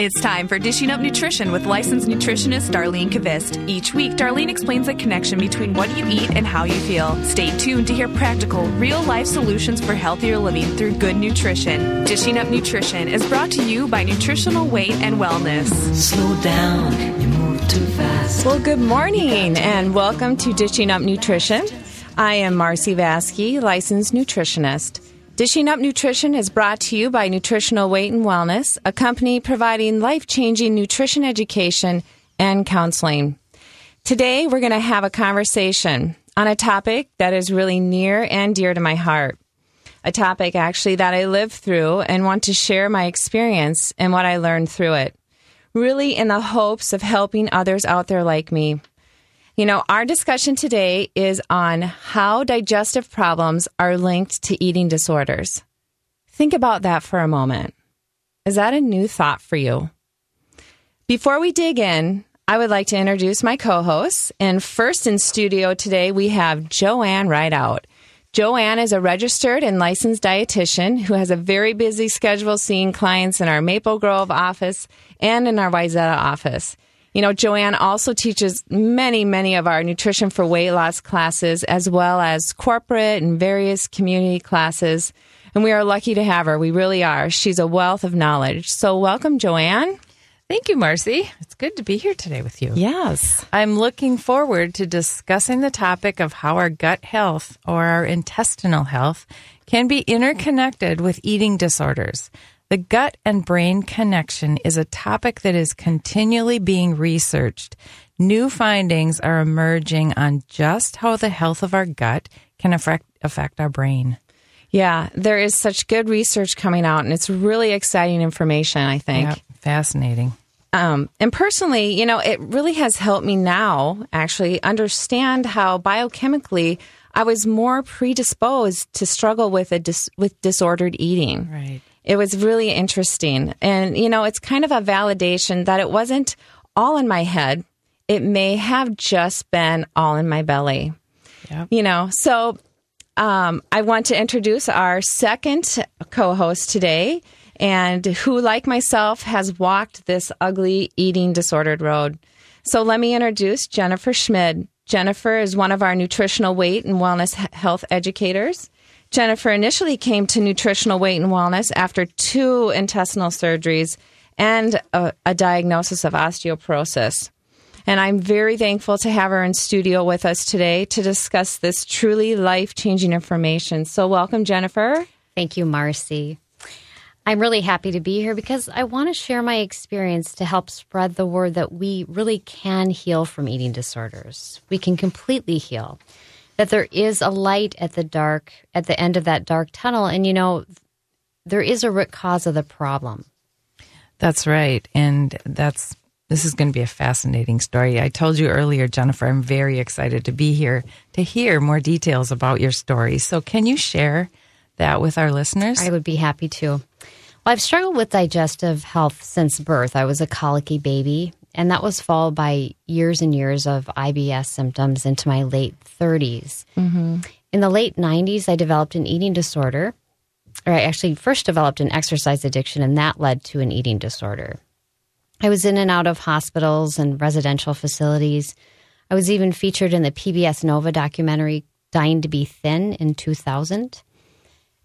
It's time for Dishing Up Nutrition with licensed nutritionist Darlene Kvist. Each week, Darlene explains the connection between what you eat and how you feel. Stay tuned to hear practical, real life solutions for healthier living through good nutrition. Dishing Up Nutrition is brought to you by Nutritional Weight and Wellness. Slow down, you move too fast. Well, good morning and welcome to Dishing Up Nutrition. I am Marcy Vaske, licensed nutritionist. Dishing Up Nutrition is brought to you by Nutritional Weight and Wellness, a company providing life changing nutrition education and counseling. Today, we're going to have a conversation on a topic that is really near and dear to my heart. A topic actually that I lived through and want to share my experience and what I learned through it. Really, in the hopes of helping others out there like me. You know, our discussion today is on how digestive problems are linked to eating disorders. Think about that for a moment. Is that a new thought for you? Before we dig in, I would like to introduce my co hosts. And first in studio today, we have Joanne Rideout. Joanne is a registered and licensed dietitian who has a very busy schedule seeing clients in our Maple Grove office and in our Wayzata office. You know, Joanne also teaches many, many of our nutrition for weight loss classes, as well as corporate and various community classes. And we are lucky to have her. We really are. She's a wealth of knowledge. So, welcome, Joanne. Thank you, Marcy. It's good to be here today with you. Yes. I'm looking forward to discussing the topic of how our gut health or our intestinal health can be interconnected with eating disorders. The gut and brain connection is a topic that is continually being researched. New findings are emerging on just how the health of our gut can affect, affect our brain. Yeah, there is such good research coming out, and it's really exciting information, I think. Yep, fascinating. Um, and personally, you know, it really has helped me now actually understand how biochemically I was more predisposed to struggle with a dis- with disordered eating. Right. It was really interesting. And, you know, it's kind of a validation that it wasn't all in my head. It may have just been all in my belly. Yep. You know, so um, I want to introduce our second co host today, and who, like myself, has walked this ugly eating disordered road. So let me introduce Jennifer Schmid. Jennifer is one of our nutritional weight and wellness health educators. Jennifer initially came to nutritional weight and wellness after two intestinal surgeries and a, a, diagnosis of osteoporosis. And I'm very thankful to have her in studio with us today to discuss this truly life changing information. So, welcome, Jennifer. Thank you, Marcy. I'm really happy to be here because I want to share my experience to help spread the word that we really can heal from eating disorders. We can completely heal that there is a light at the dark at the end of that dark tunnel. And you know there is a root cause of the problem. That's right. And that's this is going to be a fascinating story. I told you earlier jennifer i'm very excited to be here to hear more details about your story. So can you share that with our listeners? I would be happy to. Well i've struggled with digestive health since birth. I was a colicky baby and that was followed by years and years of IBS symptoms into my late 30s. Mm-hmm. In the late 90s, I developed an eating disorder, or I actually first developed an exercise addiction, and that led to an eating disorder. I was in and out of hospitals and residential facilities. I was even featured in the PBS Nova documentary Dying to Be Thin in 2000.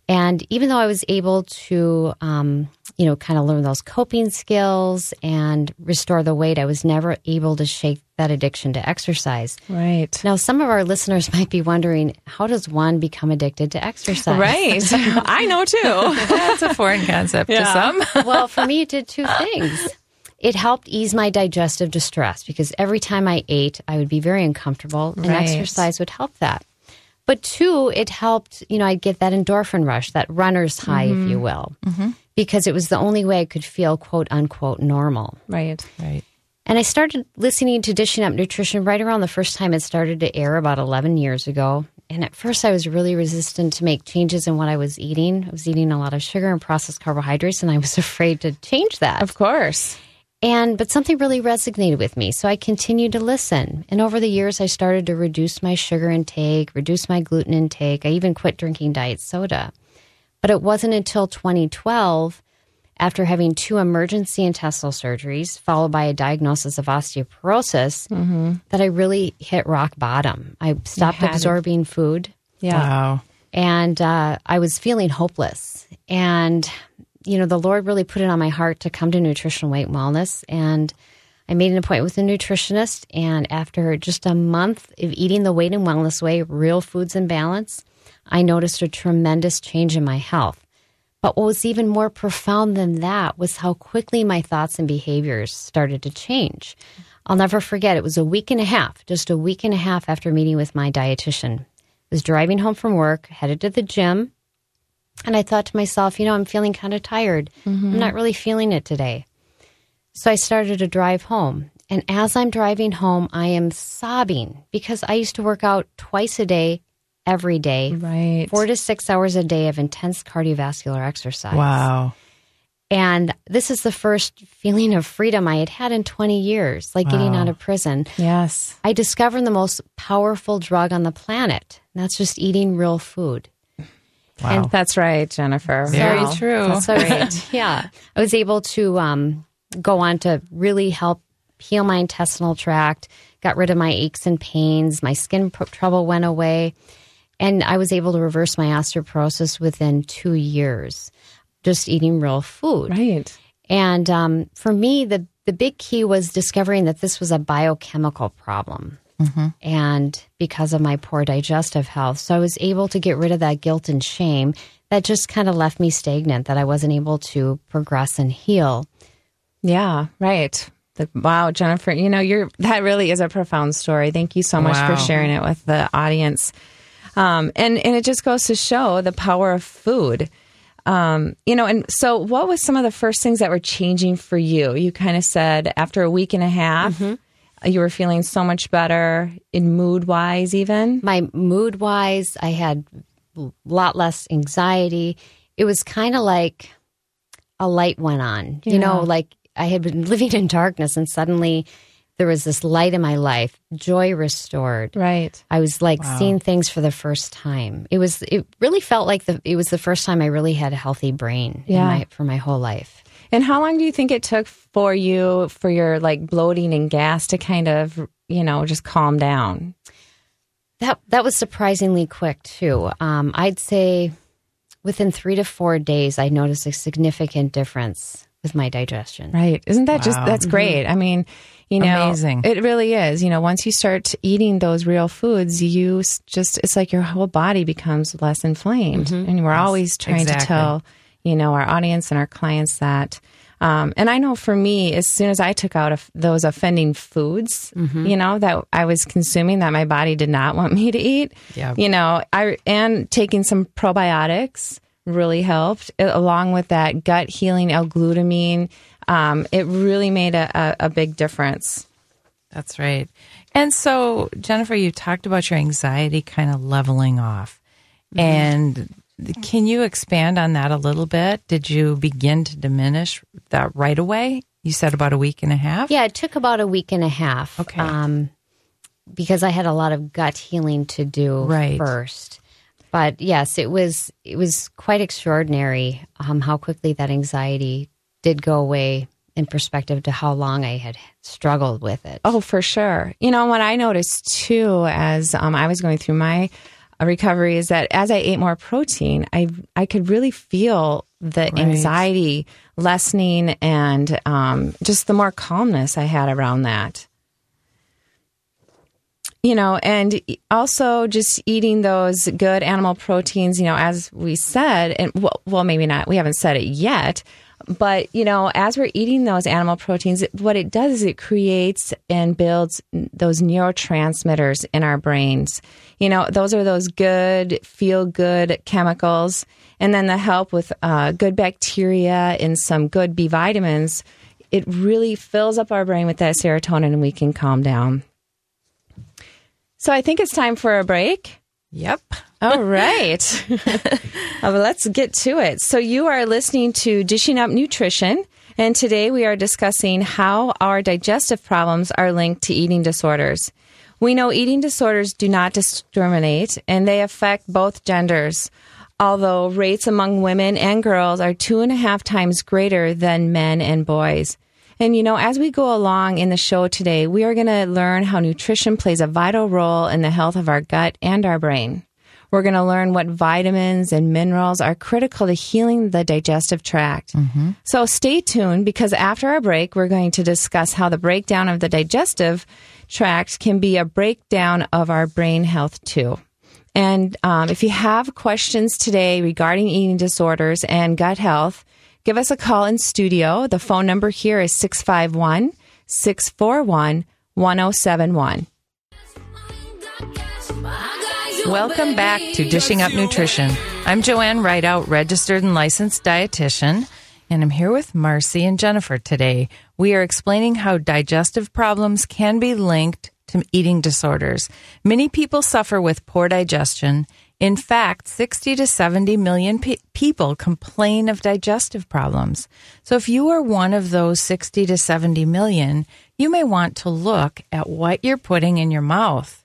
And even though I was able to, um, you know, kind of learn those coping skills and restore the weight, I was never able to shake that addiction to exercise. Right. Now, some of our listeners might be wondering, how does one become addicted to exercise? Right. I know too. That's a foreign concept yeah. to some. well, for me, it did two things. It helped ease my digestive distress because every time I ate, I would be very uncomfortable, and right. exercise would help that. But two, it helped, you know, I'd get that endorphin rush, that runner's high, mm-hmm. if you will, mm-hmm. because it was the only way I could feel quote unquote normal. Right. Right. And I started listening to Dishing Up Nutrition right around the first time it started to air about 11 years ago. And at first, I was really resistant to make changes in what I was eating. I was eating a lot of sugar and processed carbohydrates, and I was afraid to change that. Of course. And but something really resonated with me, so I continued to listen. And over the years I started to reduce my sugar intake, reduce my gluten intake. I even quit drinking diet soda. But it wasn't until 2012 after having two emergency intestinal surgeries, followed by a diagnosis of osteoporosis, that I really hit rock bottom. I stopped had it. absorbing food Yeah. Wow. and uh, I was feeling hopeless. And, you know, the Lord really put it on my heart to come to Nutrition Weight and Wellness. And I made an appointment with a nutritionist. And after just a month of eating the weight and wellness way, real foods and balance, I noticed a tremendous change in my health. But what was even more profound than that was how quickly my thoughts and behaviors started to change. I'll never forget, it was a week and a half, just a week and a half after meeting with my dietitian. I was driving home from work, headed to the gym, and I thought to myself, you know, I'm feeling kind of tired. I'm mm-hmm. not really feeling it today. So I started to drive home. And as I'm driving home, I am sobbing because I used to work out twice a day, every day, Right. four to six hours a day of intense cardiovascular exercise. Wow. And this is the first feeling of freedom I had had in 20 years, like getting out of prison. Yes. I discovered the most powerful drug on the planet. And that's just eating real food. Wow. That's right, Jennifer. Very Wow. true. That's So great. yeah, I was able to um, go on to really help heal my intestinal tract, got rid of my aches and pains, my skin trouble went away, and I was able to reverse my osteoporosis within two years, just eating real food. right. And um, for me, the the big key was discovering that this was a biochemical problem. And because of my poor digestive health, so I was able to get rid of that guilt and shame that just kind of left me stagnant, that I wasn't able to progress and heal. Yeah, right. The, wow, Jennifer, you know, you're that really is a profound story. Thank you so much Wow. for sharing it with the audience. Um, and and it just goes to show the power of food. Um, you know, and so what was some of the first things that were changing for you? You kind of said after a week and a half, you were feeling so much better in mood wise, even. My mood wise, I had a lot less anxiety. It was kind of like a light went on. You know, like I had been living in darkness and suddenly there was this light in my life, joy restored. Right. I was like seeing things for the first time. It was it really felt like the it was the first time I really had a healthy brain in Yeah. my, for my whole life. And how long do you think it took for you for your like bloating and gas to kind of, you know, just calm down? That that was surprisingly quick too. Um, I'd say within three to four days, I noticed a significant difference with my digestion. Right. Isn't that just, that's great. I mean, you know, Amazing. it really is. You know, once you start eating those real foods, you just, it's like your whole body becomes less inflamed. And we're always trying exactly. to tell, you know, our audience and our clients that. Um, and I know for me, as soon as I took out of those offending foods, you know, that I was consuming that my body did not want me to eat, Yeah. you know, I, and taking some probiotics really helped uh, along with that gut healing L-glutamine. Um, it really made a, a, a big difference. That's right. And so, Jennifer, you talked about your anxiety kind of leveling off. And can you expand on that a little bit? Did you begin to diminish that right away? You said about a week and a half? Yeah, it took about a week and a half. Okay. Um, because I had a lot of gut healing to do Right. first. But yes, it was it was quite extraordinary um, how quickly that anxiety did go away in perspective to how long I had struggled with it. Oh, for sure. You know, what I noticed too as um, I was going through my recovery is that as I ate more protein, I I could really feel the anxiety lessening and um, just the more calmness I had around that. You know, and also just eating those good animal proteins, you know, as we said, and well, well, maybe not, we haven't said it yet, but, you know, as we're eating those animal proteins, what it does is it creates and builds those neurotransmitters in our brains. You know, those are those good, feel good chemicals. And then the help with uh, good bacteria and some good B vitamins, it really fills up our brain with that serotonin and we can calm down. So I think it's time for a break. Yep. All right. Well, let's get to it. So, you are listening to Dishing Up Nutrition, and today we are discussing how our digestive problems are linked to eating disorders. We know eating disorders do not discriminate, and they affect both genders. although rates among women and girls are two and a half times greater than men and boys. And you know, as we go along in the show today, we are going to learn how nutrition plays a vital role in the health of our gut and our brain. We're going to learn what vitamins and minerals are critical to healing the digestive tract. So stay tuned because after our break, we're going to discuss how the breakdown of the digestive tract can be a breakdown of our brain health too. And um, if you have questions today regarding eating disorders and gut health, give us a call in studio. The phone number here is 651 641 1071. Welcome back to Dishing Up Nutrition. I'm Joanne Rideout, registered and licensed dietitian, and I'm here with Marcy and Jennifer today. We are explaining how digestive problems can be linked to eating disorders. Many people suffer with poor digestion. In fact, 60 to 70 million pe- people complain of digestive problems. So if you are one of those 60 to 70 million, you may want to look at what you're putting in your mouth.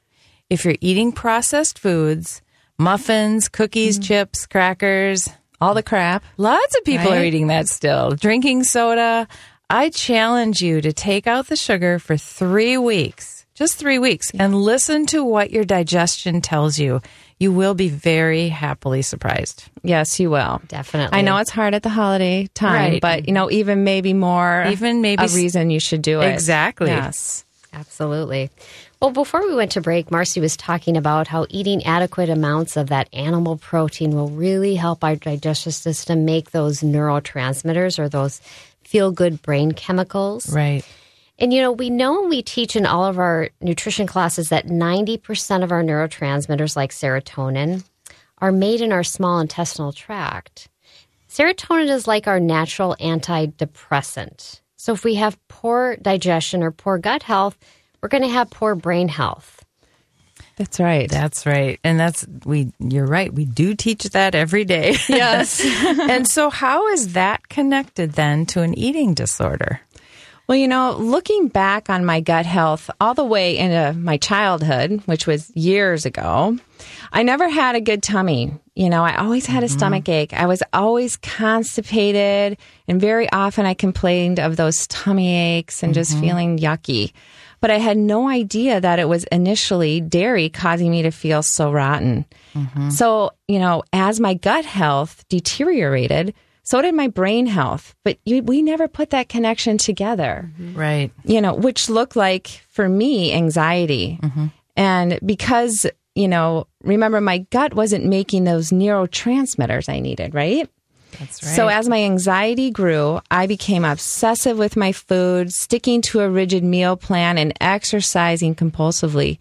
If you're eating processed foods, muffins, cookies, mm. chips, crackers, All the crap. lots of people are eating that still. Drinking soda. I challenge you to take out the sugar for three weeks, just three weeks, and listen to what your digestion tells you. You will be very happily surprised. Yes, you will. Definitely. I know it's hard at the holiday time, Right. but you know, even maybe more, Even maybe a reason you should do it. Exactly. Yes. Absolutely. Well, before we went to break, Marcy was talking about how eating adequate amounts of that animal protein will really help our digestive system make those neurotransmitters or those feel good brain chemicals. Right. And you know, we know and we teach in all of our nutrition classes that 90% of our neurotransmitters, like serotonin, are made in our small intestinal tract. Serotonin is like our natural antidepressant. So if we have poor digestion or poor gut health, we're going to have poor brain health. That's right. That's right. And that's we you're right. We do teach that every day. yes. and so how is that connected then to an eating disorder? Well, you know, looking back on my gut health all the way into my childhood, which was years ago, I never had a good tummy. You know, I always had a mm-hmm. stomach ache. I was always constipated, and very often I complained of those tummy aches and just mm-hmm. feeling yucky. But I had no idea that it was initially dairy causing me to feel so rotten. Mm-hmm. So, you know, as my gut health deteriorated, so did my brain health. But you, we never put that connection together mm-hmm. Right. you know, which looked like for me anxiety. Mm-hmm. And because, you know, remember my gut wasn't making those neurotransmitters I needed, right? That's right. So as my anxiety grew, I became obsessive with my food, sticking to a rigid meal plan and exercising compulsively,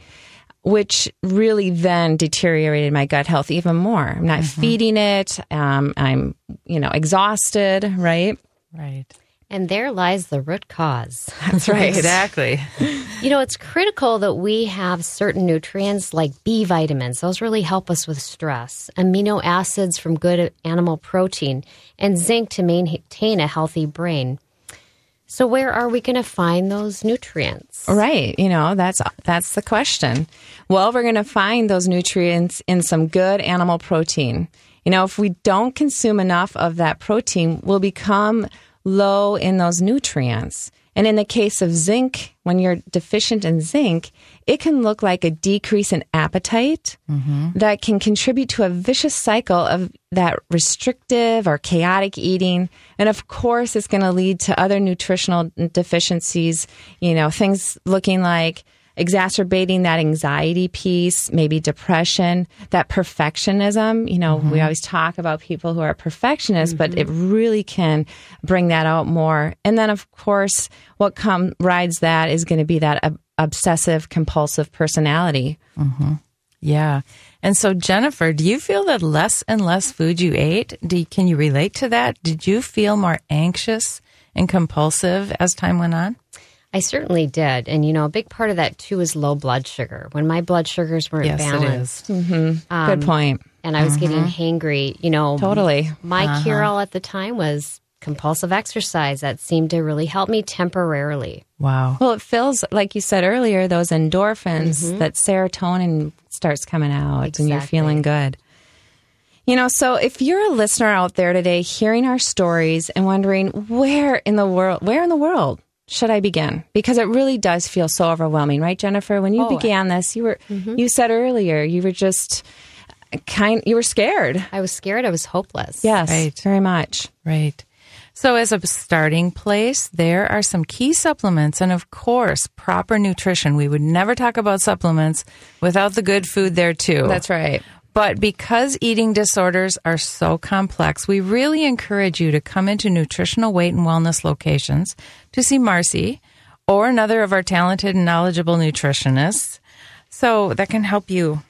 which really then deteriorated my gut health even more. I'm not feeding it. Um, I'm, you know, exhausted, right? right. And there lies the root cause. That's right. Exactly. You know, it's critical that we have certain nutrients like B vitamins. Those really help us with stress. Amino acids from good animal protein and zinc to maintain a healthy brain. So where are we going to find those nutrients? Right. You know, that's that's the question. Well, we're going to find those nutrients in some good animal protein. You know, if we don't consume enough of that protein, we'll become low in those nutrients. And in the case of zinc, when you're deficient in zinc, it can look like a decrease in appetite mm-hmm. that can contribute to a vicious cycle of that restrictive or chaotic eating. And of course, it's going to lead to other nutritional deficiencies, you know, things looking like exacerbating that anxiety piece, maybe depression, that perfectionism. You know, we mm-hmm. always talk about people who are perfectionists, but it mm-hmm. really can bring that out more. And then, of course, what rides that is going to be that ob- obsessive compulsive personality. Mm-hmm. Yeah. And so, Jennifer, do you feel that less and less food you ate, do you, can you relate to that? Did you feel more anxious and compulsive as time went on? I certainly did. And, you know, a big part of that too is low blood sugar. When my blood sugars weren't Yes, it balanced is. Good um, point. and I was getting mm-hmm. hangry, you know, Totally. my uh-huh. cure all at the time was compulsive exercise. That seemed to really help me temporarily. Wow. Well, it feels like you said earlier, those endorphins, mm-hmm. that serotonin starts coming out and you're feeling good. You know, so if you're a listener out there today hearing our stories and wondering where in the world, where in the world should I begin? Because it really does feel so overwhelming, right, Jennifer? When you Oh, began this, you were, mm-hmm. you said earlier, you were just kind, you were scared. I was scared. I was hopeless. Yes, Right. very much. Right. So, as a starting place, there are some key supplements and, of course, proper nutrition. We would never talk about supplements without the good food there, too. That's right. But because eating disorders are so complex, we really encourage you to come into nutritional weight and wellness locations to see Marcy or another of our talented and knowledgeable nutritionists. So that can help you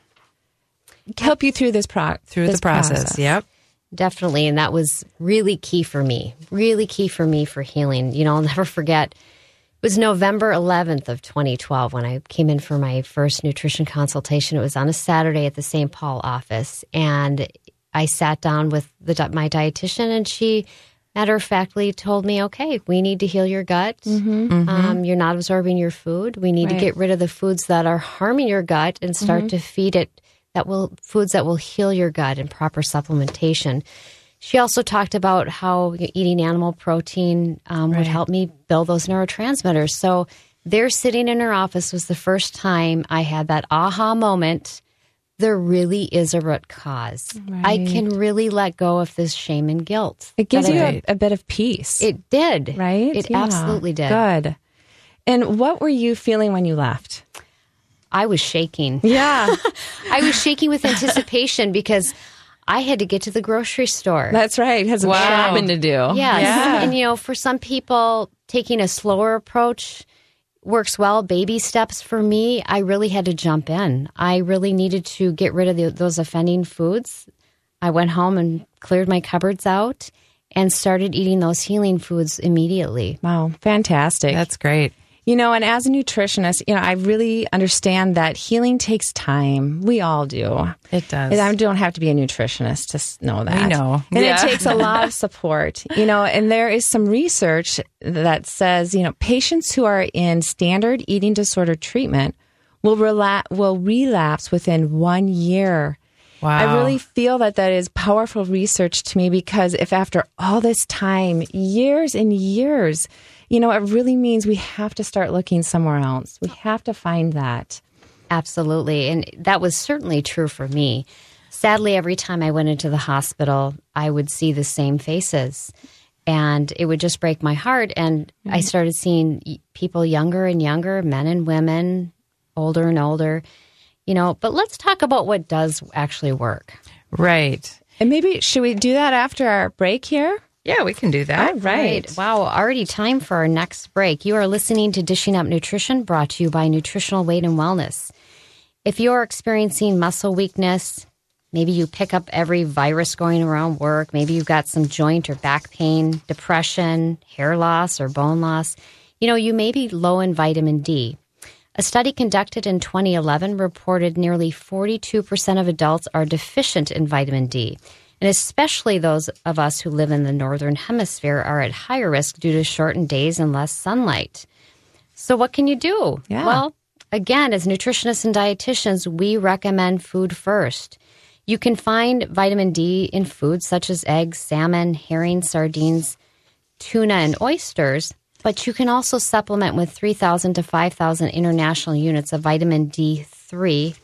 Help you through this pro- through this the process. Yep. Definitely. And that was really key for me, really key for me for healing. You know, I'll never forget. It was November 11th of 2012 when I came in for my first nutrition consultation. It was on a Saturday at the St. Paul office. And I sat down with the, my dietitian and she matter of factly told me, okay, we need to heal your gut. Mm-hmm. Mm-hmm. Um, you're not absorbing your food. We need to get rid of the foods that are harming your gut and start mm-hmm. to feed it that will foods that will heal your gut and proper supplementation. She also talked about how eating animal protein um, would help me build those neurotransmitters. So there, sitting in her office, was the first time I had that aha moment. There really is a root cause. I can really let go of this shame and guilt. It gives you a, bit of peace. It did. right? It Yeah. absolutely did. Good. And what were you feeling when you left? I was shaking. Yeah, I was shaking with anticipation because I had to get to the grocery store. that's right. Has some Wow. shopping to do. Yes. Yeah. And, you know, for some people, taking a slower approach works well. Baby steps for me, I really had to jump in. I really needed to get rid of the, those offending foods. I went home and cleared my cupboards out and started eating those healing foods immediately. Wow, fantastic. That's great. You know, and as a nutritionist, you know, I really understand that healing takes time. We all do. It does. And I don't have to be a nutritionist to know that. I know. And Yeah. it takes a lot of support, you know, and there is some research that says, you know, patients who are in standard eating disorder treatment will, rela- will relapse within one year. Wow. I really feel that that is powerful research to me because if after all this time, years and years, you know, it really means we have to start looking somewhere else. We have to find that. Absolutely. And that was certainly true for me. Sadly, every time I went into the hospital, I would see the same faces. And it would just break my heart. And I mm-hmm. started seeing people younger and younger, men and women, older and older, you know. But let's talk about what does actually work. right. And maybe should we do that after our break here? Yeah, we can do that. All right. Wow, already time for our next break. You are listening to Dishing Up Nutrition brought to you by Nutritional Weight and Wellness. If you're experiencing muscle weakness, maybe you pick up every virus going around work, maybe you've got some joint or back pain, depression, hair loss, or bone loss, you know, you may be low in vitamin D. A study conducted in 2011 reported nearly 42% of adults are deficient in vitamin D. And especially those of us who live in the northern hemisphere are at higher risk due to shortened days and less sunlight. So, what can you do? Yeah. Well, again, as nutritionists and dietitians, we recommend food first. You can find vitamin D in foods such as eggs, salmon, herring, sardines, tuna, and oysters, but you can also supplement with 3,000 to 5,000 international units of vitamin D3.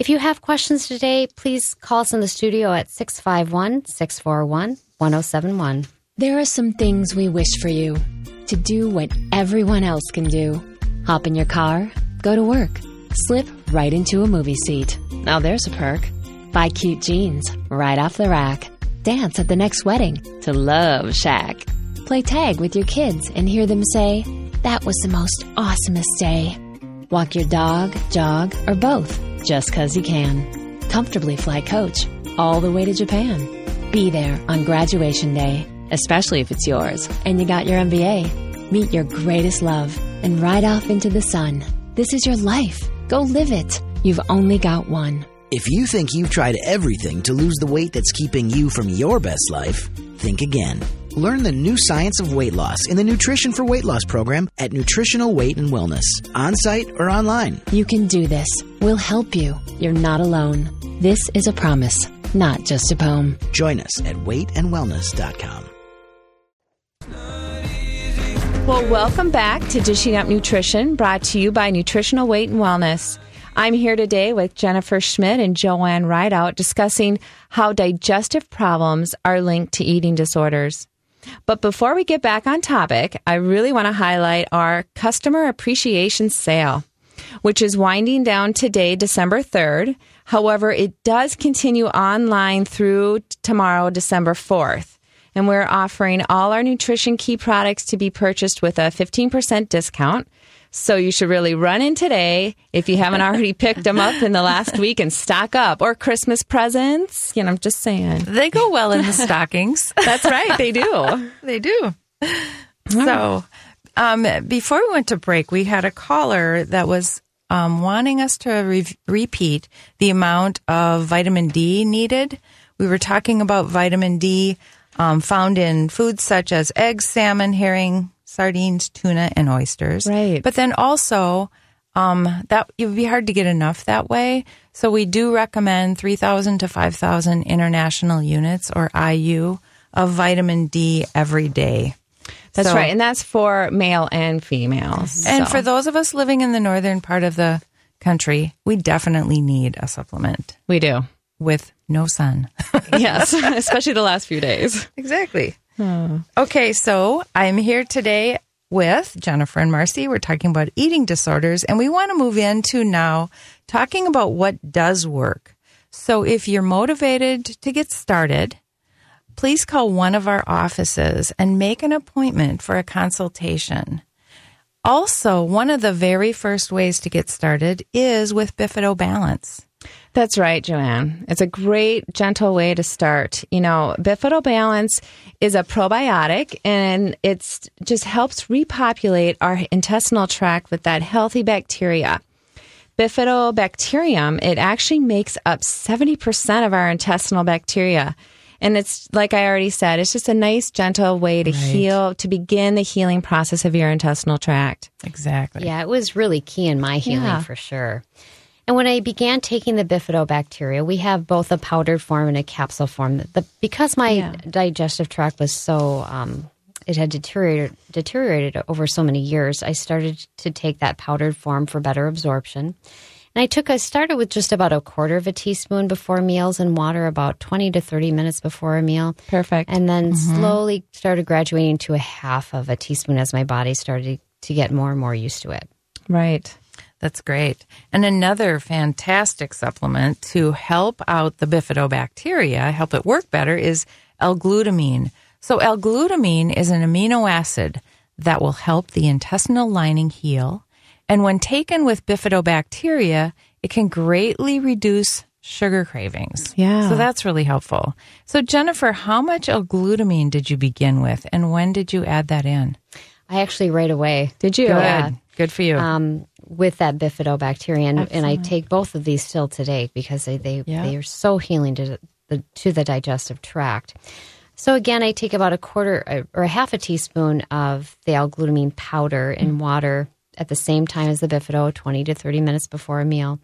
If you have questions today, please call us in the studio at 651 641 1071. There are some things we wish for you to do what everyone else can do. Hop in your car, go to work, slip right into a movie seat. Now there's a perk. Buy cute jeans right off the rack. Dance at the next wedding to Love Shack. Play tag with your kids and hear them say, That was the most awesomest day. Walk your dog, jog, or both just 'cause you can. Comfortably fly coach all the way to Japan. Be there on graduation day, especially if it's yours and you got your MBA. Meet your greatest love and ride off into the sun. This is your life. Go live it. You've only got one. If you think you've tried everything to lose the weight that's keeping you from your best life, think again. Learn the new science of weight loss in the Nutrition for Weight Loss program at Nutritional Weight and Wellness, on site or online. You can do this. We'll help you. You're not alone. This is a promise. not just a poem. Join us at weightandwellness.com. Well, welcome back to Dishing Up Nutrition, brought to you by Nutritional Weight and Wellness. I'm here today with Jennifer Schmid and Joanne Rideout discussing how digestive problems are linked to eating disorders. But before we get back on topic, I really want to highlight our customer appreciation sale, which is winding down today, December 3rd. However, it does continue online through tomorrow, December 4th. And we're offering all our nutrition key products to be purchased with a 15% discount. So you should really run in today if you haven't already picked them up in the last week and stock up or Christmas presents. You know, I'm just saying. They go well in the stockings. That's right, they do. they do. So, um, before we went to break, we had a caller that was um, wanting us to re- repeat the amount of vitamin D needed. We were talking about vitamin D um, found in foods such as eggs, salmon, herring, sardines, tuna, and oysters. Right. But then also, um, that it would be hard to get enough that way. So we do recommend 3,000 to 5,000 international units or IU of vitamin D every day. That's So- right. And that's for male and females. And So, for those of us living in the northern part of the country, we definitely need a supplement we do. with no sun. Yes, especially the last few days. Exactly. Hmm. Okay, so I'm here today with Jennifer and Marcy. We're talking about eating disorders, and we want to move into now talking about what does work. So if you're motivated to get started, please call one of our offices and make an appointment for a consultation. Also, one of the very first ways to get started is with Bifido Balance. That's right, Joanne. It's a great, gentle way to start. You know, Bifido Balance is a probiotic and it just helps repopulate our intestinal tract with that healthy bacteria. Bifidobacterium, it actually makes up 70% of our intestinal bacteria. And it's like I already said, it's just a nice, gentle way to heal, to begin the healing process of your intestinal tract. Exactly. Yeah, it was really key in my healing Yeah. for sure. And when I began taking the bifidobacteria, we have both a powdered form and a capsule form. The, because my Yeah. digestive tract was so, um, it had deteriorated, deteriorated over so many years, I started to take that powdered form for better absorption. And I took, I started with just about a quarter of a teaspoon before meals and water about 20 to 30 minutes before a meal. Perfect. And then slowly started graduating to a half of a teaspoon as my body started to get more and more used to it. Right. That's great. And another fantastic supplement to help out the bifidobacteria, help it work better, is L-glutamine. So L-glutamine is an amino acid that will help the intestinal lining heal. And when taken with bifidobacteria, it can greatly reduce sugar cravings. Yeah. So that's really helpful. So Jennifer, how much L-glutamine did you begin with and when did you add that in? I actually right away. Did you? Go Yeah. Good for you. Um, with that bifidobacteria, and, and I take both of these still today because they they, Yeah. they are so healing to the to the digestive tract. So again, I take about a quarter uh, or a half a teaspoon of the L-glutamine powder in water at the same time as the bifido, twenty to thirty minutes before a meal.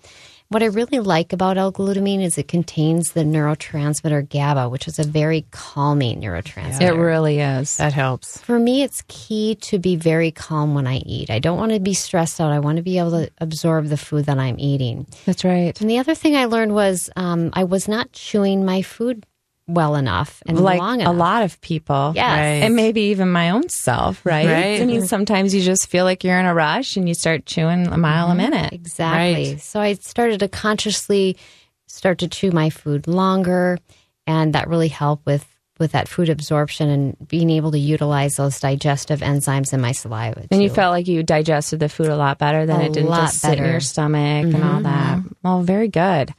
What I really like about L-glutamine is it contains the neurotransmitter GABA, which is a very calming neurotransmitter. It really is. that helps. For me, it's key to be very calm when I eat. I don't want to be stressed out. I want to be able to absorb the food that I'm eating. That's right. And the other thing I learned was um, I was not chewing my food well enough and like long a lot of people. Yes. Right. And maybe even my own self, right? Right. I mean, sometimes you just feel like you're in a rush and you start chewing a mile a mm-hmm. minute. Exactly. Right. So I started to consciously start to chew my food longer, and that really helped with with that food absorption and being able to utilize those digestive enzymes in my saliva. And you felt like you digested the food a lot better than A it didn't lot just sit in your stomach and all that. Mm-hmm. Well, very good.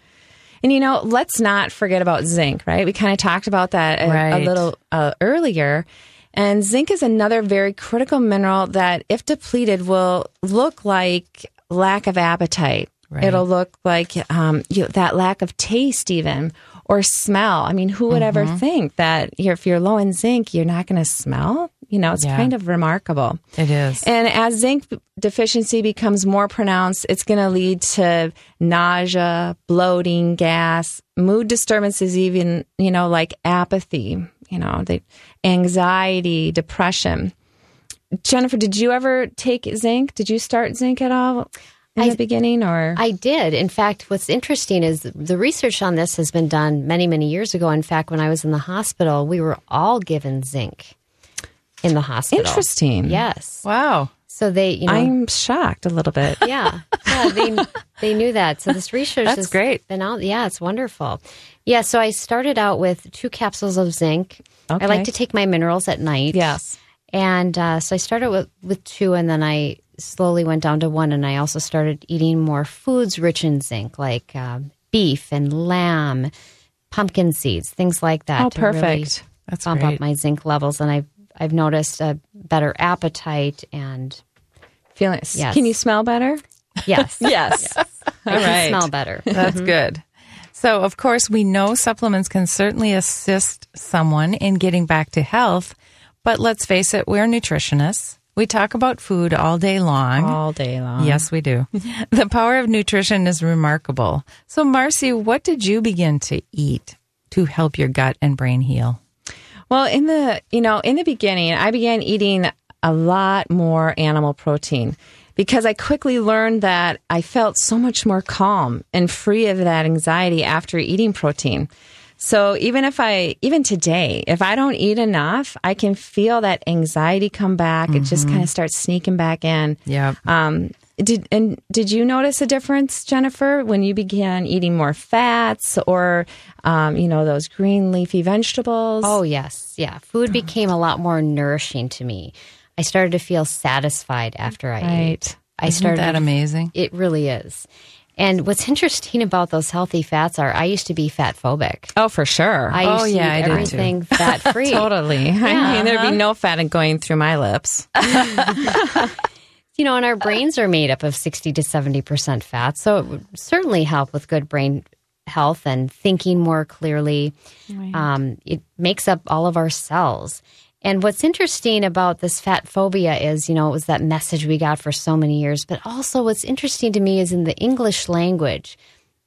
And you know, let's not forget about zinc, right? We kind of talked about that a, a little uh, earlier. And zinc is another very critical mineral that, if depleted, will look like lack of appetite. Right. It'll look like um, you, that lack of taste, even or smell. I mean, who would ever think that if you're low in zinc, you're not going to smell? You know, it's Yeah. kind of remarkable. It is. And as zinc deficiency becomes more pronounced, it's going to lead to nausea, bloating, gas, mood disturbances, even, you know, like apathy, you know, the anxiety, depression. Jennifer, did you ever take zinc? Did you start zinc at all in the beginning or? I did. In fact, what's interesting is the research on this has been done many, many years ago. In fact, when I was in the hospital, we were all given zinc in the hospital. Interesting. Yes. wow. So they, you know, I'm shocked a little bit. yeah, yeah, they they knew that. So this research That's has great. Been out, yeah, it's wonderful. Yeah, so I started out with two capsules of zinc. Okay. I like to take my minerals at night. Yes. And uh, so I started with, with two, and then I slowly went down to one. And I also started eating more foods rich in zinc, like um, beef and lamb, pumpkin seeds, things like that. Oh, to really perfect. That's bump great. up my zinc levels. And I've I've noticed a better appetite and Feeling, Yes. Can you smell better? yes, Yes. All I right. smell better. That's mm-hmm. good. So, of course, we know supplements can certainly assist someone in getting back to health, but let's face it, we're nutritionists. We talk about food all day long. All day long. Yes, we do. the power of nutrition is remarkable. So, Marcy, what did you begin to eat to help your gut and brain heal? Well, in the you know in the beginning, I began eating a lot more animal protein because I quickly learned that I felt so much more calm and free of that anxiety after eating protein. So even if I even today, if I don't eat enough, I can feel that anxiety come back. It just kind of starts sneaking back in. Yeah. Um, did and did you notice a difference, Jennifer, when you began eating more fats or, um, you know, those green leafy vegetables? Oh, yes. Yeah. Food became a lot more nourishing to me. I started to feel satisfied after I Right. ate. I Isn't started that amazing? It really is. And what's interesting about those healthy fats are I used to be fat phobic. Oh, for sure. I used Oh, to yeah, I eat did too. everything fat free. totally. I mean, there'd be no fat going through my lips. You know, and our brains are made up of 60 to 70% fat. So it would certainly help with good brain health and thinking more clearly. Um, it makes up all of our cells. And what's interesting about this fat phobia is, you know, it was that message we got for so many years. But also, what's interesting to me is in the English language,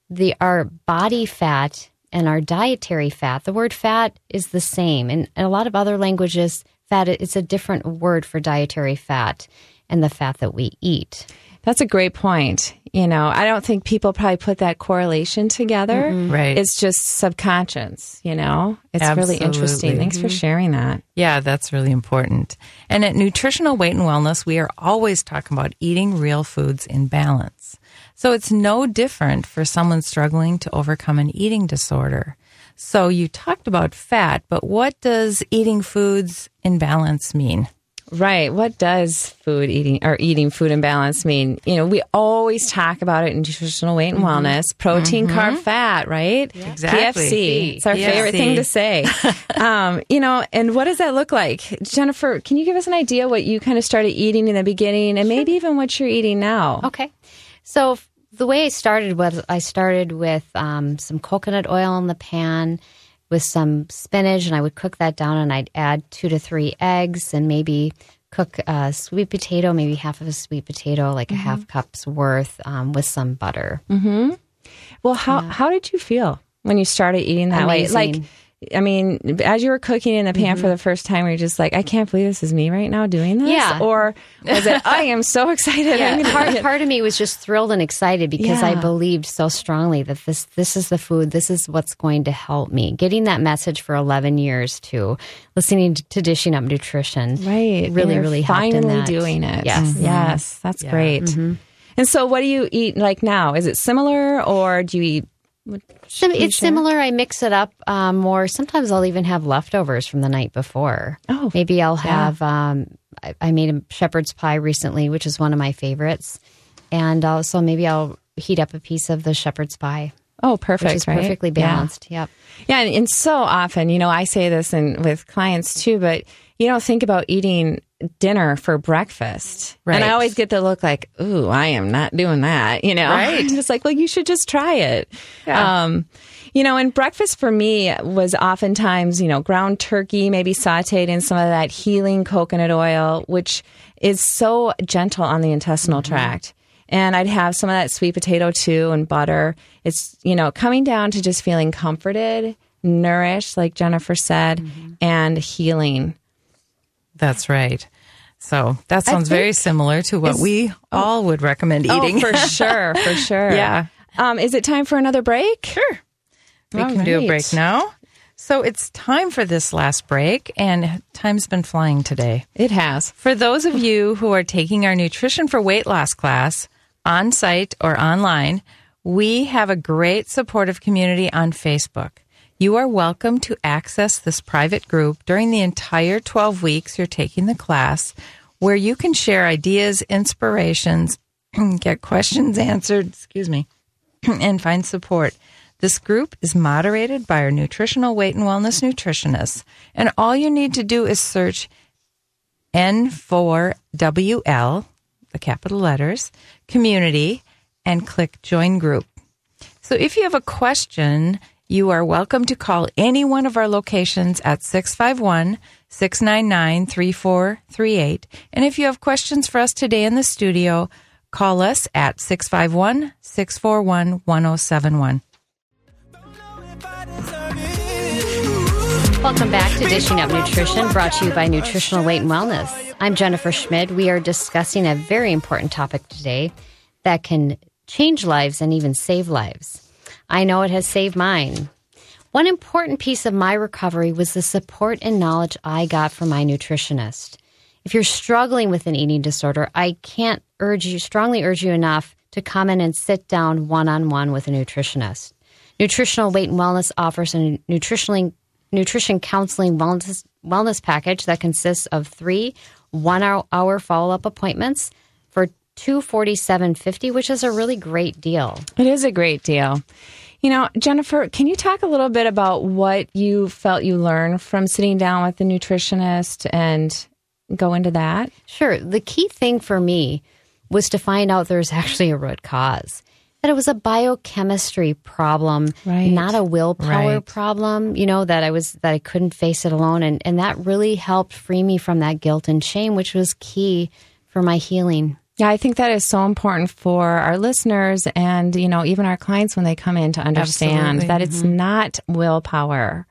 the our body fat and our dietary fat. The word fat is the same, and in a lot of other languages, fat it's a different word for dietary fat and the fat that we eat. That's a great point. You know, I don't think people probably put that correlation together. Mm-hmm. Right. It's just subconscious, you know? It's really interesting. Absolutely. Thanks for sharing that. Yeah, that's really important. And at Nutritional Weight and Wellness, we are always talking about eating real foods in balance. So it's no different for someone struggling to overcome an eating disorder. So you talked about fat, but what does eating foods in balance mean? Right. What does food eating or eating food imbalance mean? You know, we always talk about it in nutritional weight and wellness protein, carb, fat, right? Exactly. PFC. It's our PFC. favorite thing to say. um, you know, and what does that look like? Jennifer, can you give us an idea what you kind of started eating in the beginning and maybe even what you're eating now? Okay. So the way I started was I started with um, some coconut oil in the pan with some spinach, and I would cook that down, and I'd add two to three eggs, and maybe cook a sweet potato, maybe half of a sweet potato, like a half cup's worth, um, with some butter. Well, how how did you feel when you started eating that Amazing. way? Like, I mean, as you were cooking in the pan for mm-hmm. the first time, were you just like, I can't believe this is me right now doing this? Yeah. Or was it, I am so excited. Yeah, part, part of me was just thrilled and excited because I believed so strongly that this this is the food, this is what's going to help me. Getting that message for eleven years too, listening to Dishing Up Nutrition, Right. really, really helped in finally that. doing it. Yes. Mm-hmm. Yes. That's Yeah. great. Mm-hmm. And so, what do you eat like now? Is it similar, or do you eat? Sim- it's similar. I mix it up um, more. Sometimes I'll even have leftovers from the night before. Oh, maybe I'll have. Um, I, I made a shepherd's pie recently, which is one of my favorites, and also maybe I'll heat up a piece of the shepherd's pie, Oh, perfect. which is right? perfectly Yeah. balanced. Yep. Yeah, and, and so often, you know, I say this and with clients too, but you don't think about eating dinner for breakfast. And I always get the look like, ooh, I am not doing that, you know? Right. it's like, well, you should just try it. Yeah. Um, You know, and breakfast for me was oftentimes, you know, ground turkey, maybe sauteed in some of that healing coconut oil, which is so gentle on the intestinal tract. And I'd have some of that sweet potato too and butter. It's, you know, coming down to just feeling comforted, nourished, like Jennifer said, and healing. That's right. So that sounds very similar to what we all would recommend eating. Oh, for sure, for sure. Yeah. Um, is it time for another break? Sure. We All can do a break now. So it's time for this last break, and time's been flying today. It has. For those of you who are taking our Nutrition for Weight Loss class on site or online, we have a great supportive community on Facebook. You are welcome to access this private group during the entire 12 weeks you're taking the class, where you can share ideas, inspirations, get questions answered, excuse me, and find support. This group is moderated by our nutritional weight and wellness nutritionists, and all you need to do is search N4WL, the capital letters, community, and click join group. So if you have a question, you are welcome to call any one of our locations at 651 699 3438. And if you have questions for us today in the studio, call us at 651 641 1071. Welcome back to Dishing Up Nutrition, brought to you by Nutritional Weight and Wellness. I'm Jennifer Schmid. We are discussing a very important topic today that can change lives and even save lives. I know it has saved mine. One important piece of my recovery was the support and knowledge I got from my nutritionist. If you're struggling with an eating disorder, I can't urge you, strongly urge you enough to come in and sit down one on one with a nutritionist. Nutritional Weight and Wellness offers a nutritionally nutrition counseling wellness wellness package that consists of three one hour, follow up appointments for two forty seven fifty, which is a really great deal. It is a great deal. You know, Jennifer, can you talk a little bit about what you felt you learned from sitting down with the nutritionist and go into that? Sure. The key thing for me was to find out there's actually a root cause. That it was a biochemistry problem, Right. not a willpower Right. problem, you know, that I was that I couldn't face it alone and, and that really helped free me from that guilt and shame, which was key for my healing. Yeah, I think that is so important for our listeners and, you know, even our clients when they come in to understand Absolutely. that it's mm-hmm. not willpower.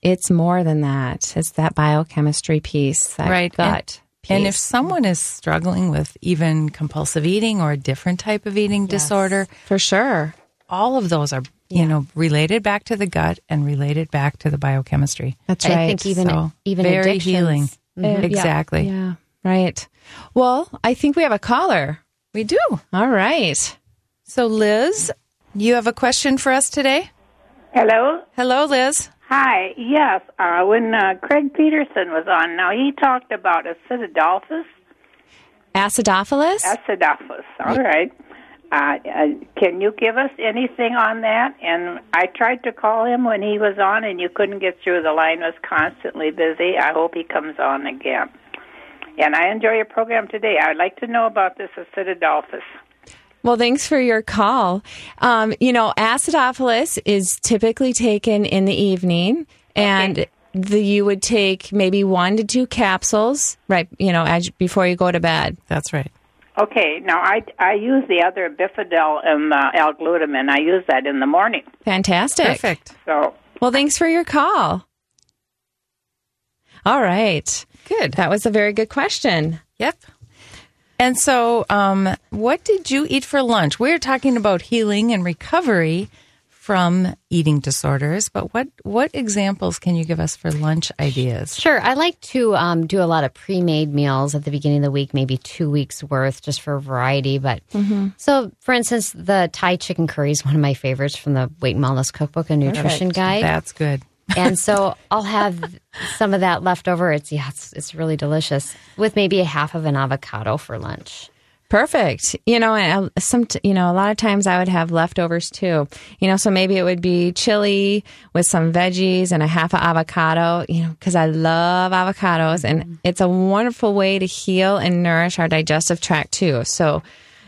It's more than that. It's that biochemistry piece, that Right. gut And if someone is struggling with even compulsive eating or a different type of eating disorder, for sure. all of those are you know related back to the gut and related back to the biochemistry. That's right I think even So, even very addictions- healing. Mm-hmm. Yeah, Exactly. Yeah, right. Well, I think we have a caller. We do. All right. So Liz, you have a question for us today? Hello. Hello, Liz. Hi. Yes. Uh, when uh, Craig Peterson was on, now he talked about acidophilus. Acidophilus? Acidophilus. All right. Uh, uh, can you give us anything on that? And I tried to call him when he was on, and you couldn't get through. The line was constantly busy. I hope he comes on again. And I enjoy your program today. I'd like to know about this acidophilus. Well, thanks for your call. Um, you know, acidophilus is typically taken in the evening, and the, you would take maybe one to two capsules, right? You know, as before you go to bed. That's right. Okay. Now I I use the other bifidel and uh, L-glutamine. I use that in the morning. Fantastic. Perfect. So Well, thanks for your call. All right. Good. That was a very good question. Yep. And so, um, what did you eat for lunch? We're talking about healing and recovery from eating disorders, but what what examples can you give us for lunch ideas? Sure. I like to um, do a lot of pre made meals at the beginning of the week, maybe two weeks worth, just for variety. But so, for instance, the Thai chicken curry is one of my favorites from the Weight and Wellness Cookbook and Nutrition Guide. That's good. And so I'll have some of that left over. It's yeah, it's, it's really delicious with maybe a half of an avocado for lunch. Perfect. You know, and uh, some, you know, a lot of times I would have leftovers too. You know, so maybe it would be chili with some veggies and a half of avocado, you know, because I love avocados and it's a wonderful way to heal and nourish our digestive tract too. So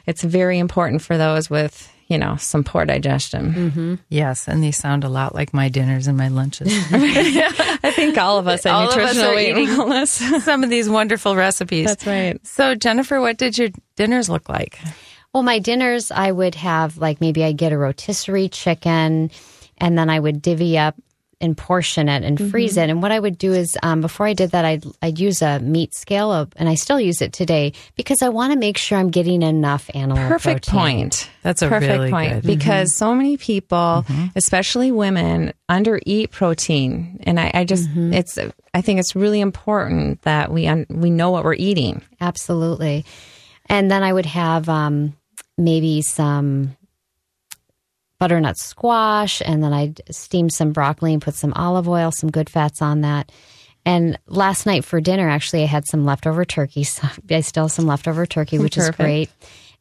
it's very important for those with, you know, some poor digestion. Mm-hmm. Yes, and these sound a lot like my dinners and my lunches. I think all of us at All of us Nutritional are eating- Wellness. Some of these wonderful recipes. That's right. So, Jennifer, what did your dinners look like? Well, my dinners, I would have like maybe I'd get a rotisserie chicken and then I would divvy up and portion it and freeze it. And what I would do is um, before I did that, I'd, I'd use a meat scale, of, and I still use it today because I want to make sure I'm getting enough animal protein. Perfect protein. point. That's a perfect really point good- Mm-hmm. because so many people, especially women, under eat protein, and I, I just Mm-hmm. it's I think it's really important that we un, we know what we're eating. Absolutely. And then I would have um, maybe some butternut squash, and then I steamed some broccoli and put some olive oil, some good fats on that. And last night for dinner, actually, I had some leftover turkey. So I still have some leftover turkey, which is great.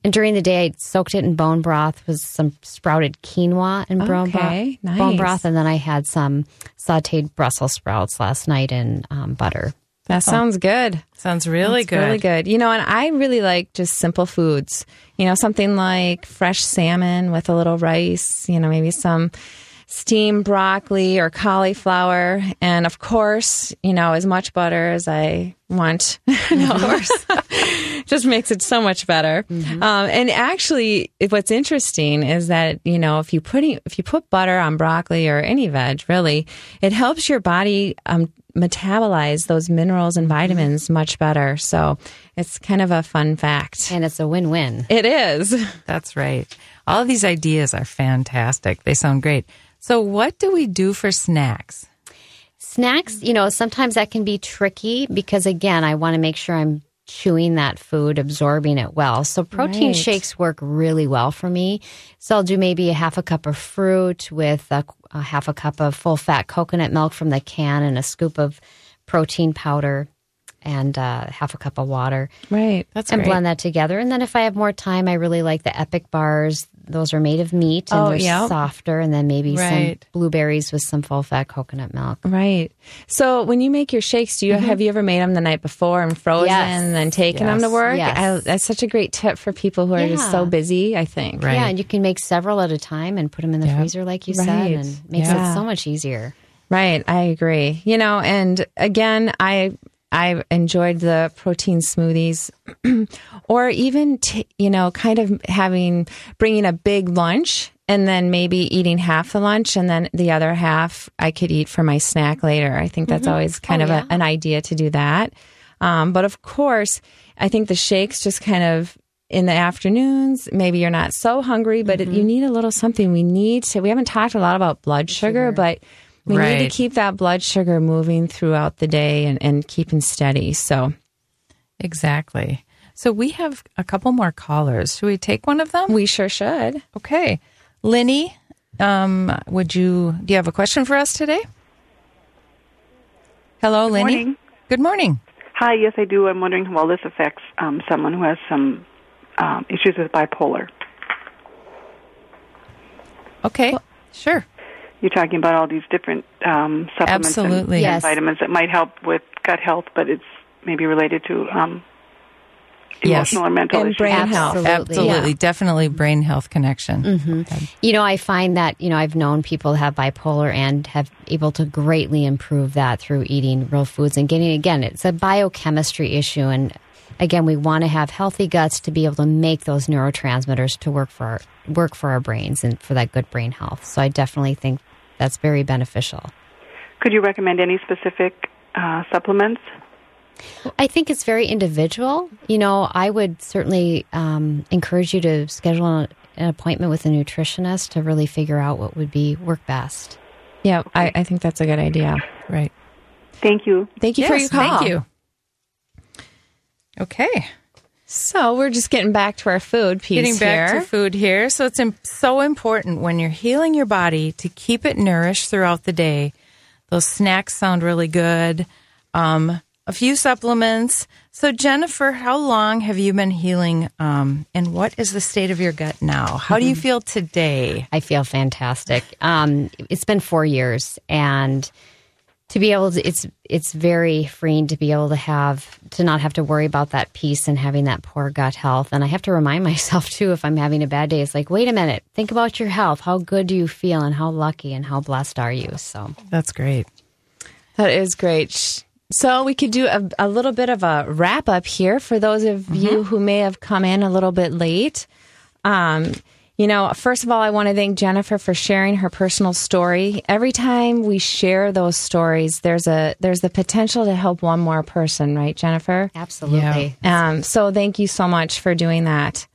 And during the day, I soaked it in bone broth with some sprouted quinoa and bone, Okay, broth, bone broth. And then I had some sauteed Brussels sprouts last night in um, butter. That sounds good. Sounds really That's good. Really good. You know, and I really like just simple foods. You know, something like fresh salmon with a little rice, you know, maybe some steamed broccoli or cauliflower. And of course, you know, as much butter as I want. Of course. just makes it so much better. Um, and actually, what's interesting is that you know if you putting if you put butter on broccoli or any veg, really, it helps your body um, metabolize those minerals and vitamins much better. So it's kind of a fun fact. And it's a win win. It is. That's right. All of these ideas are fantastic. They sound great. So, what do we do for snacks? Snacks, you know, sometimes that can be tricky because, again, I want to make sure I'm chewing that food, absorbing it well. So, protein Right. shakes work really well for me. So, I'll do maybe a half a cup of fruit with a, a half a cup of full fat coconut milk from the can and a scoop of protein powder and uh, half a cup of water. Right. That's and great. blend that together. And then if I have more time, I really like the Epic bars. Those are made of meat and Oh, they're yeah. softer. And then maybe Right. some blueberries with some full fat coconut milk. Right. So when you make your shakes, do you have you ever made them the night before and frozen Yes. and then taken them to work? Yes. I, that's such a great tip for people who are just so busy. I think. Right. Yeah, and you can make several at a time and put them in the Yeah. freezer, like you said, Right. and makes Yeah. it so much easier. Right, I agree. You know, and again, I I enjoyed the protein smoothies, or even t- you know, kind of having bringing a big lunch and then maybe eating half the lunch and then the other half I could eat for my snack later. I think that's always kind of a, an idea to do that. Um, but of course, I think the shakes just kind of in the afternoons, maybe you're not so hungry, but it, you need a little something. We need to, we haven't talked a lot about blood sugar, but we need to keep that blood sugar moving throughout the day and, and keeping steady. So, Exactly. So, we have a couple more callers. Should we take one of them? we sure should. Okay. Linny, um, would you, do you have a question for us today? Hello, Linny. morning. Good morning. Hi, yes, I do. I'm wondering how well this affects um, someone who has some um, issues with bipolar. Okay. Sure. You're talking about all these different um, supplements and- Absolutely. and, Yes. vitamins that might help with gut health, but it's maybe related to um, Yes. emotional or mental And issues. brain health. Absolutely. Absolutely. Yeah. Definitely brain health connection. You know, I find that, you know, I've known people have bipolar and have able to greatly improve that through eating real foods and getting, again, it's a biochemistry issue. And again, we want to have healthy guts to be able to make those neurotransmitters to work for our, work for our brains and for that good brain health. So I definitely think that's very beneficial. Could you recommend any specific uh, supplements? I think it's very individual. You know, I would certainly um, encourage you to schedule an an appointment with a nutritionist to really figure out what would be work best. Yeah, I, I think that's a good idea. Right. Thank you. Thank you for your Yes, call. Thank you. Okay. So we're just getting back to our food piece Getting back here. to food here. So it's im- so important when you're healing your body to keep it nourished throughout the day. Those snacks sound really good. Um, a few supplements. So Jennifer, how long have you been healing? Um, and what is the state of your gut now? How do you feel today? I feel fantastic. Um, it's been four years, and to be able to it's it's very freeing to be able to have to not have to worry about that piece and having that poor gut health and i have to remind myself too if i'm having a bad day it's like wait a minute think about your health how good do you feel and how lucky and how blessed are you so That's great. That is great. So we could do a, a little bit of a wrap up here for those of you who may have come in a little bit late. Um, you know, first of all, I want to thank Jennifer for sharing her personal story. Every time we share those stories, there's a there's the potential to help one more person, right, Jennifer? absolutely Um, so thank you so much for doing that.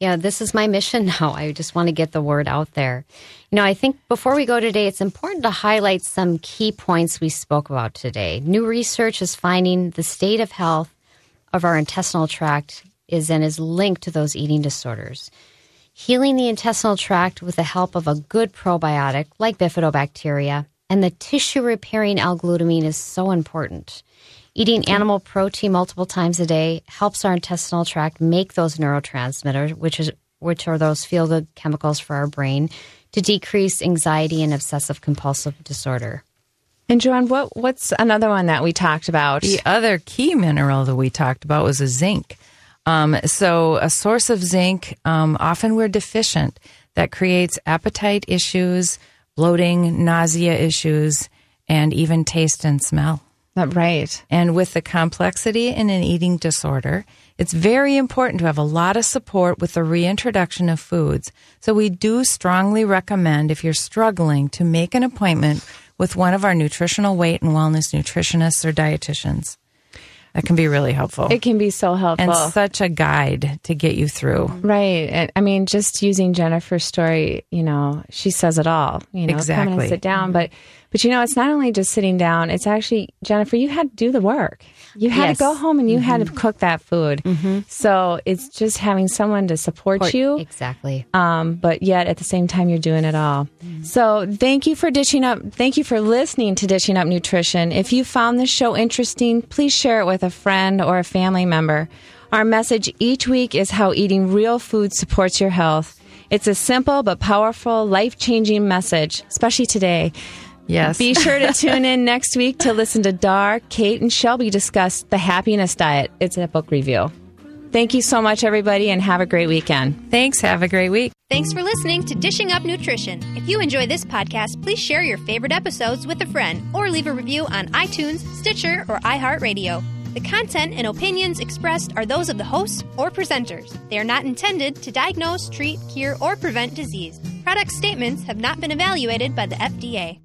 yeah this is my mission now i just want to get the word out there you know i think before we go today it's important to highlight some key points we spoke about today new research is finding the state of health of our intestinal tract is and is linked to those eating disorders healing the intestinal tract with the help of a good probiotic like bifidobacteria and the tissue repairing L-glutamine is so important. Eating animal protein multiple times a day helps our intestinal tract make those neurotransmitters, which is which are those feel good chemicals for our brain, to decrease anxiety and obsessive compulsive disorder. And Joanne, what what's another one that we talked about? The other key mineral that we talked about was a zinc. Um, so, a source of zinc, um, often we're deficient, that creates appetite issues, bloating, nausea issues, and even taste and smell. Right. And with the complexity in an eating disorder, it's very important to have a lot of support with the reintroduction of foods. So we do strongly recommend if you're struggling to make an appointment with one of our nutritional weight and wellness nutritionists or dietitians. That can be really helpful. It can be so helpful. and such a guide to get you through. Right. And, I mean, just using Jennifer's story, you know, she says it all. You know, come Exactly. and sit down. But, but you know, it's not only just sitting down. It's actually Jennifer. You had to do the work. You had Yes. to go home and you had to mm-hmm. cook that food. Mm-hmm. So it's just having someone to support you. Exactly. Um, but yet at the same time, you're doing it all. Mm-hmm. So thank you for dishing up. Thank you for listening to Dishing Up Nutrition. If you found this show interesting, please share it with a friend or a family member. Our message each week is how eating real food supports your health. It's a simple but powerful, life changing message, especially today. Yes. Be sure to tune in next week to listen to Dar, Kate, and Shelby discuss the happiness diet. It's a book review. Thank you so much, everybody, and have a great weekend. Thanks. Have a great week. Thanks for listening to Dishing Up Nutrition. If you enjoy this podcast, please share your favorite episodes with a friend or leave a review on iTunes, Stitcher, or iHeartRadio. The content and opinions expressed are those of the hosts or presenters. They are not intended to diagnose, treat, cure, or prevent disease. Product statements have not been evaluated by the FDA.